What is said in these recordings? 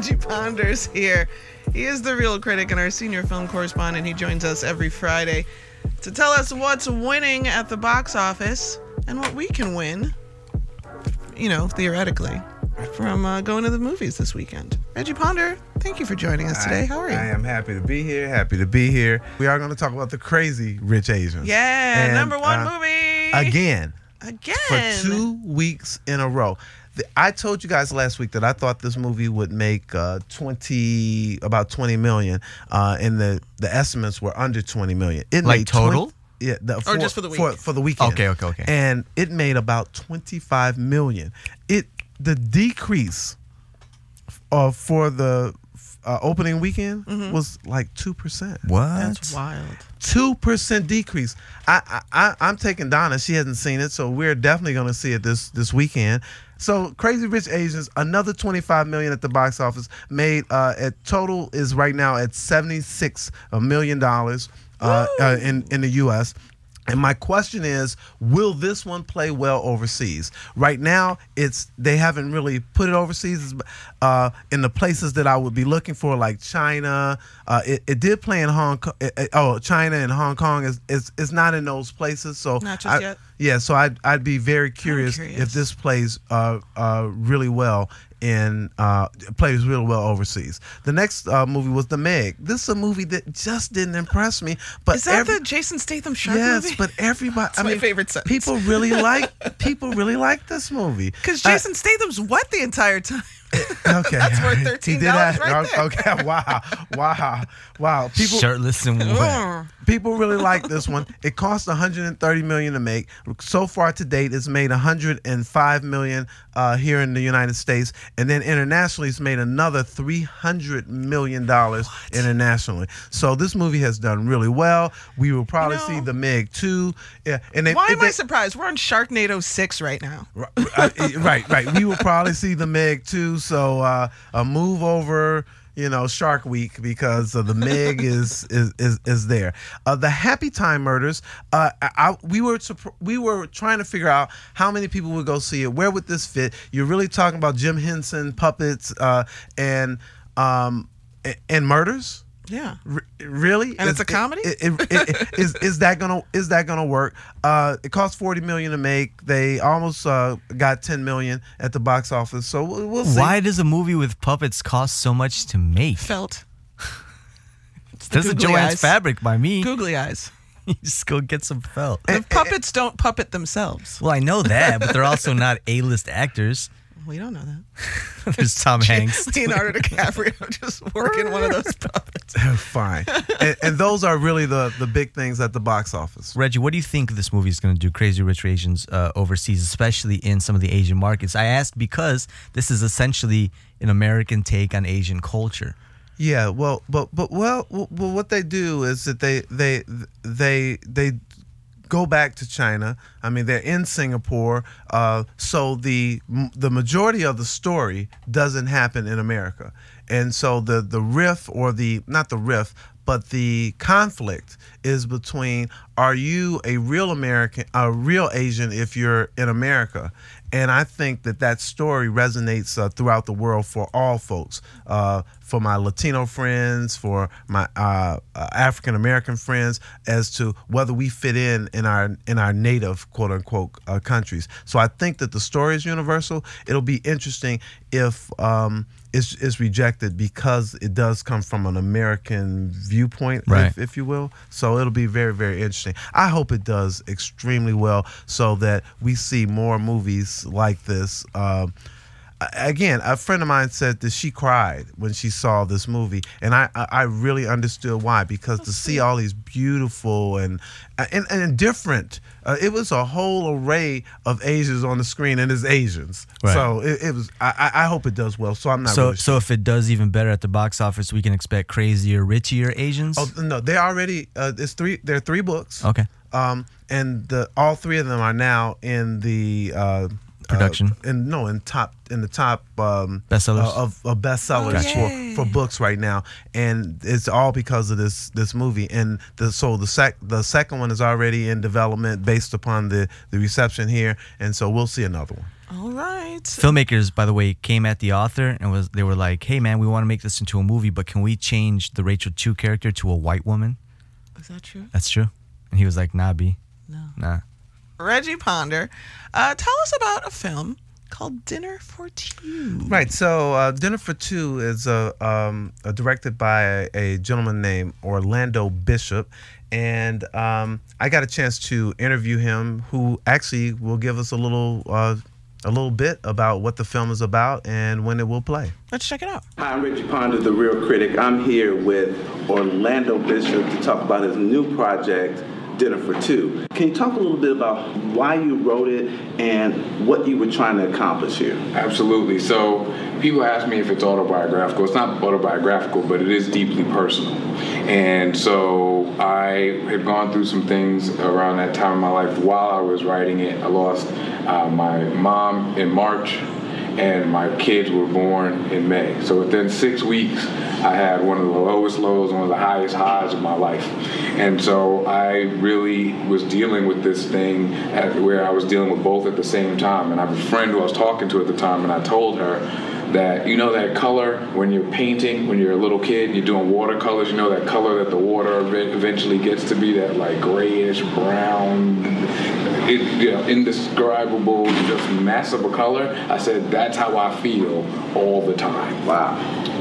Reggie Ponders here. He is the reel critic and our senior film correspondent. He joins us every Friday to tell us what's winning at the box office and what we can win, you know, theoretically, from uh, going to the movies this weekend. Reggie Ponder, thank you for joining us today. I, How are you? I am happy to be here. Happy to be here. We are going to talk about the crazy rich Asians. yeah, And, number one uh, movie. Again, Again. for two weeks in a row. The- I told you guys last week that I thought this movie would make uh, twenty, about twenty million, uh, and the the estimates were under twenty million. It Like made total? yeah, the, Or just for the For, week? for the weekend. Okay, okay, okay. And it made about twenty five million. It the decrease uh, for the uh, opening weekend was like two percent. What? That's wild. Two percent decrease. I, I I I'm taking Donna. She hasn't seen it, so we're definitely going to see it this this weekend. So Crazy Rich Asians, another 25 million at the box office, made uh, at total is right now at 76 million dollars uh, uh, in in the U.S. And my question is, will this one play well overseas? Right now, it's they haven't really put it overseas uh, in the places that I would be looking for, like China. Uh, it, it did play in Hong Kong. oh, China and Hong Kong is is, is not in those places. So Not just I- yet? Yeah, so I'd I'd be very curious, curious. if this plays uh, uh, really well in uh, plays really well overseas. The next uh, movie was The Meg. This is a movie that just didn't impress me, but Is that every- the Jason Statham shark yes, movie? but everybody. I my mean, favorite sentence. People really like people really like this movie Because Uh, Jason Statham's wet the entire time. Okay, That's worth He $13 did that. right there. Okay, wow, wow, wow. People Shirtless and wet. people really like this one. It cost 130 million to make. So far to date, it's made 105 million uh, here in the United States, and then internationally, it's made another 300 million dollars internationally. So this movie has done really well. We will probably You know- see the Meg too. Yeah, and they, Why they- am I surprised? We're on Sharknado 6 right now. uh, right, right. We will probably see the Meg too. So uh, a move over, you know, Shark Week because uh, the Meg is, is is is there. Uh, the Happy Time Murders. Uh, I, we were surpr- we were trying to figure out how many people would go see it. Where would this fit? You're really talking about Jim Henson puppets uh, and um and murders. Yeah. R- really? And it's a comedy? it- it- it- it- is is that gonna is that gonna work? Uh, it cost forty million to make. They almost uh, got ten million at the box office. So we'll, we'll see. Why does a movie with puppets cost so much to make? Felt. That's a googly Jo-Ann's eyes. fabric by me. Googly eyes. You just go get some felt. The puppets don't puppet themselves. Well, I know that, but they're also not A-list actors. We don't know that. There's Tom Hanks. Leonardo DiCaprio just working one of those puppets. Fine. and, and those are really the the big things at the box office. Reggie, what do you think this movie is going to do, Crazy Rich Asians, uh, overseas, especially in some of the Asian markets? I asked because this is essentially an American take on Asian culture. Yeah, well, but but well, well, well, what they do is that they they they they go back to China. I mean, they're in Singapore, uh, so the the majority of the story doesn't happen in America, and so the the riff or the not the riff, but the conflict is between are you a real American, a real Asian if you're in America, and I think that that story resonates uh, throughout the world for all folks. Uh, for my Latino friends, for my uh, uh, African American friends, as to whether we fit in in our in our native quote unquote uh, countries. So I think that the story is universal. It'll be interesting if um, it's, it's rejected because it does come from an American viewpoint, Right. if, if you will. So it'll be very very interesting. I hope it does extremely well, so that we see more movies like this. Um, again, a friend of mine said that she cried when she saw this movie, and I I I really understood why because to see all these beautiful and and, and different, uh, it was a whole array of Asians on the screen, and it's Asians. Right. So it, it was. I, I I hope it does well. So I'm not. So, really so if it does even better at the box office, we can expect crazier, richier Asians. Oh no, they already. Uh, it's three. There are three books. Okay. Um, and the all three of them are now in the uh, Production. Uh, in no, in top in the top um, Bestsellers? uh, of, of bestsellers Oh, for, for books right now, and it's all because of this this movie. And the so the sec the second one is already in development based upon the the reception here, and so we'll see another one. All right. Filmmakers, by the way, came at the author and was they were like, "Hey, man, we want to make this into a movie, but can we change the Rachel Chu character to a white woman?" Is that true? That's true. And he was like, "Nah, B, No. nah." Reggie Ponder, uh, tell us about a film called Dinner for Two. Right. So, uh, Dinner for Two is uh, um, uh, directed by a, a gentleman named Orlando Bishop, and um, I got a chance to interview him, who actually will give us a little. Uh, a little bit about what the film is about and when it will play. Let's check it out. Hi, I'm Reggie Ponder, the Reel Critic. I'm here with Orlando Bishop to talk about his new project, Dinner for Two. Can you talk a little bit about why you wrote it and what you were trying to accomplish here? Absolutely. So people ask me if it's autobiographical. It's not autobiographical, but it is deeply personal. And so I had gone through some things around that time in my life while I was writing it. I lost uh, my mom in March. And my kids were born in May. So within six weeks, I had one of the lowest lows, one of the highest highs of my life. And so I really was dealing with this thing at, where I was dealing with both at the same time. And I have a friend who I was talking to at the time, and I told her that you know that color when you're painting when you're a little kid you're doing watercolors you know that color that the water eventually gets to be that like grayish brown it, you know, indescribable just mess of a color i said that's how i feel all the time Wow.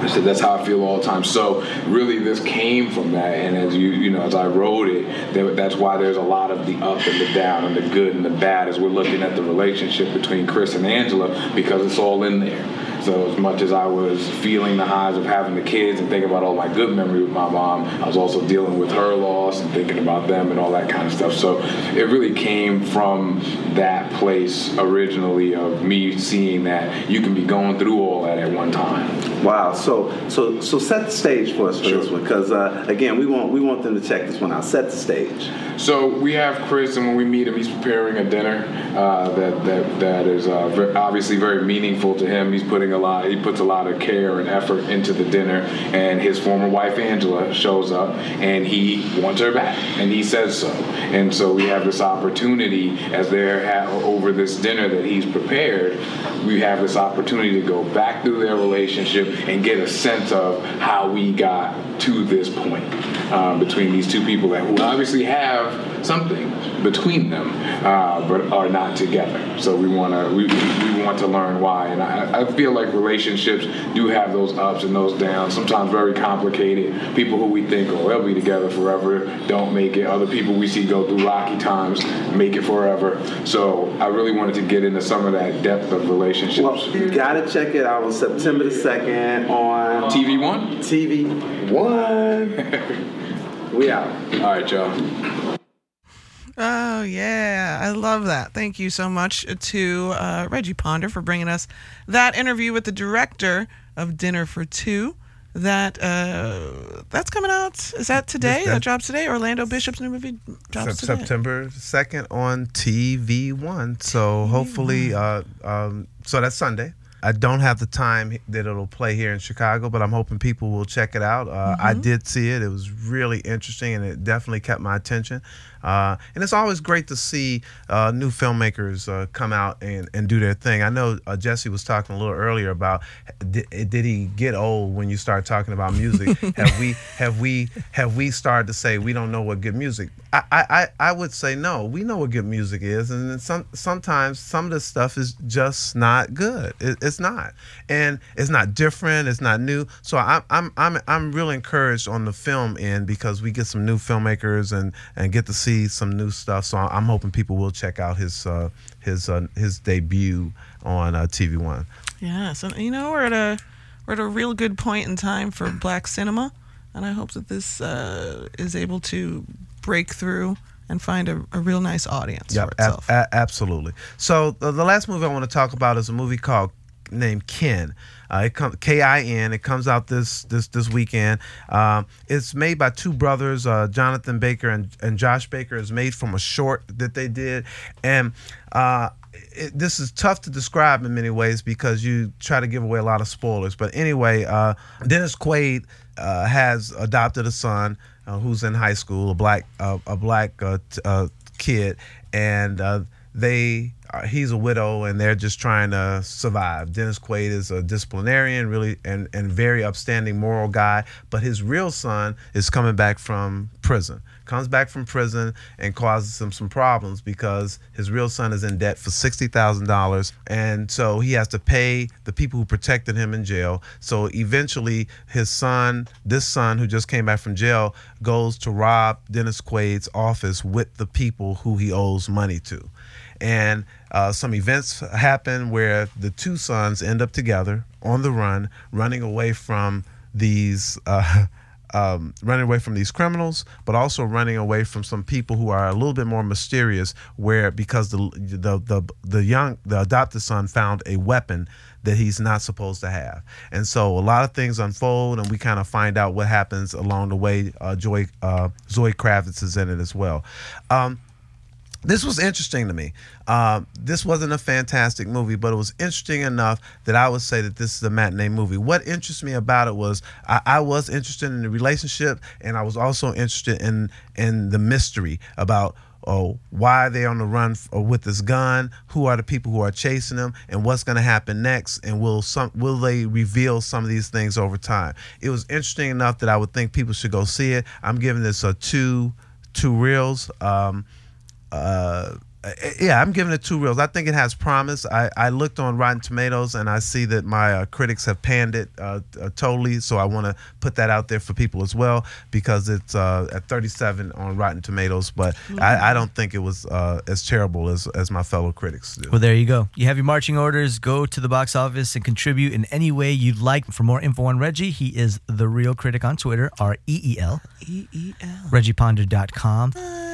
I said that's how I feel all the time. So really, this came from that, and as you you know, as I wrote it, that's why there's a lot of the up and the down and the good and the bad as we're looking at the relationship between Chris and Angela because it's all in there. So as much as I was feeling the highs of having the kids and thinking about all my good memories with my mom, I was also dealing with her loss and thinking about them and all that kind of stuff. So it really came from that place originally of me seeing that you can be going through all that at one time. Wow. So so so set the stage for us for Sure. this one, because uh, again, we want we want them to check this one out. Set the stage. So we have Chris, and when we meet him, he's preparing a dinner uh, that that that is uh, ver- obviously very meaningful to him. He's putting a lot, he puts a lot of care and effort into the dinner. And his former wife Angela shows up, and he wants her back, and he says so. And so we have this opportunity as they're ha- over this dinner that he's prepared. We have this opportunity to go back through their relationship and get a sense of how we got to this point um, between these two people that who obviously have something between them, uh, but are not together. So we want to we, we want to learn why, and I, I feel like relationships do have those ups and those downs. Sometimes very complicated. People who we think oh they'll be together forever don't make it. Other people we see go through rocky times make it forever. So I really wanted to get into some of that depth of relationships. Well, you gotta check it out on September the second on TV one. TV One. we out. All right, y'all. Oh, yeah. I love that. Thank you so much to uh, Reggie Ponder for bringing us that interview with the director of Dinner for Two. That uh, that's coming out. Is that today? that- drops today. Orlando Bishop's new movie drops today. September 2nd on TV1. So hopefully, uh, um, so that's Sunday. I don't have the time that it'll play here in Chicago, but I'm hoping people will check it out. Uh, I did see it. It was really interesting and it definitely kept my attention. Uh, and it's always great to see uh, new filmmakers uh, come out and, and do their thing. I know uh, Jesse was talking a little earlier about did, did he get old when you start talking about music? have we have we have we started to say we don't know what good music? I, I, I would say no. We know what good music is, and some sometimes some of the stuff is just not good. It, it's not, and it's not different. It's not new. So I'm I'm I'm I'm really encouraged on the film end because we get some new filmmakers and and get to see some new stuff. So I'm hoping people will check out his uh, his uh, his debut on uh, TV One. Yeah, so you know we're at a we're at a real good point in time for black cinema, and I hope that this uh, is able to break through and find a, a real nice audience Yeah, for itself. absolutely. So the, the last movie I want to talk about is a movie called named Kin. Uh, it comes K I N. It comes out this this this weekend. Um, it's made by two brothers, uh, Jonathan Baker and, and Josh Baker. It's made from a short that they did, and uh, it, this is tough to describe in many ways because you try to give away a lot of spoilers. But anyway, uh, Dennis Quaid uh, has adopted a son uh, who's in high school, a black a black t- kid, and they uh, he's a widow and they're just trying to survive. Dennis Quaid is a disciplinarian, really, and, and very upstanding moral guy. But his real son is coming back from prison. Comes back from prison and causes him some problems because his real son is in debt for sixty thousand dollars, and so he has to pay the people who protected him in jail. So eventually, his son, this son who just came back from jail, goes to rob Dennis Quaid's office with the people who he owes money to and uh, some events happen where the two sons end up together on the run, running away from these. Uh, um, running away from these criminals, but also running away from some people who are a little bit more mysterious. Where because the the the, the young the adopted son found a weapon that he's not supposed to have, and so a lot of things unfold, and we kind of find out what happens along the way. Uh, Joy uh, Zoe Kravitz is in it as well. Um, this was interesting to me. Uh, this wasn't a fantastic movie, but it was interesting enough that I would say that this is a matinee movie. What interests me about it was I, I was interested in the relationship, and I was also interested in in the mystery about oh why are they on the run f- with this gun who are the people who are chasing them and what's going to happen next and will some will they reveal some of these things over time it was interesting enough that i would think people should go see it i'm giving this a two two reels um, uh, yeah, I'm giving it two reels. I think it has promise. I, I looked on Rotten Tomatoes and I see that my uh, critics have panned it uh, uh, totally. So I want to put that out there for people as well because it's uh, at 37 on Rotten Tomatoes. But I, I don't think it was uh, as terrible as, as my fellow critics do. Well, there you go. You have your marching orders. Go to the box office and contribute in any way you'd like. For more info on Reggie, he is the reel critic on Twitter, R E E L. E E L. ReggiePonder.com.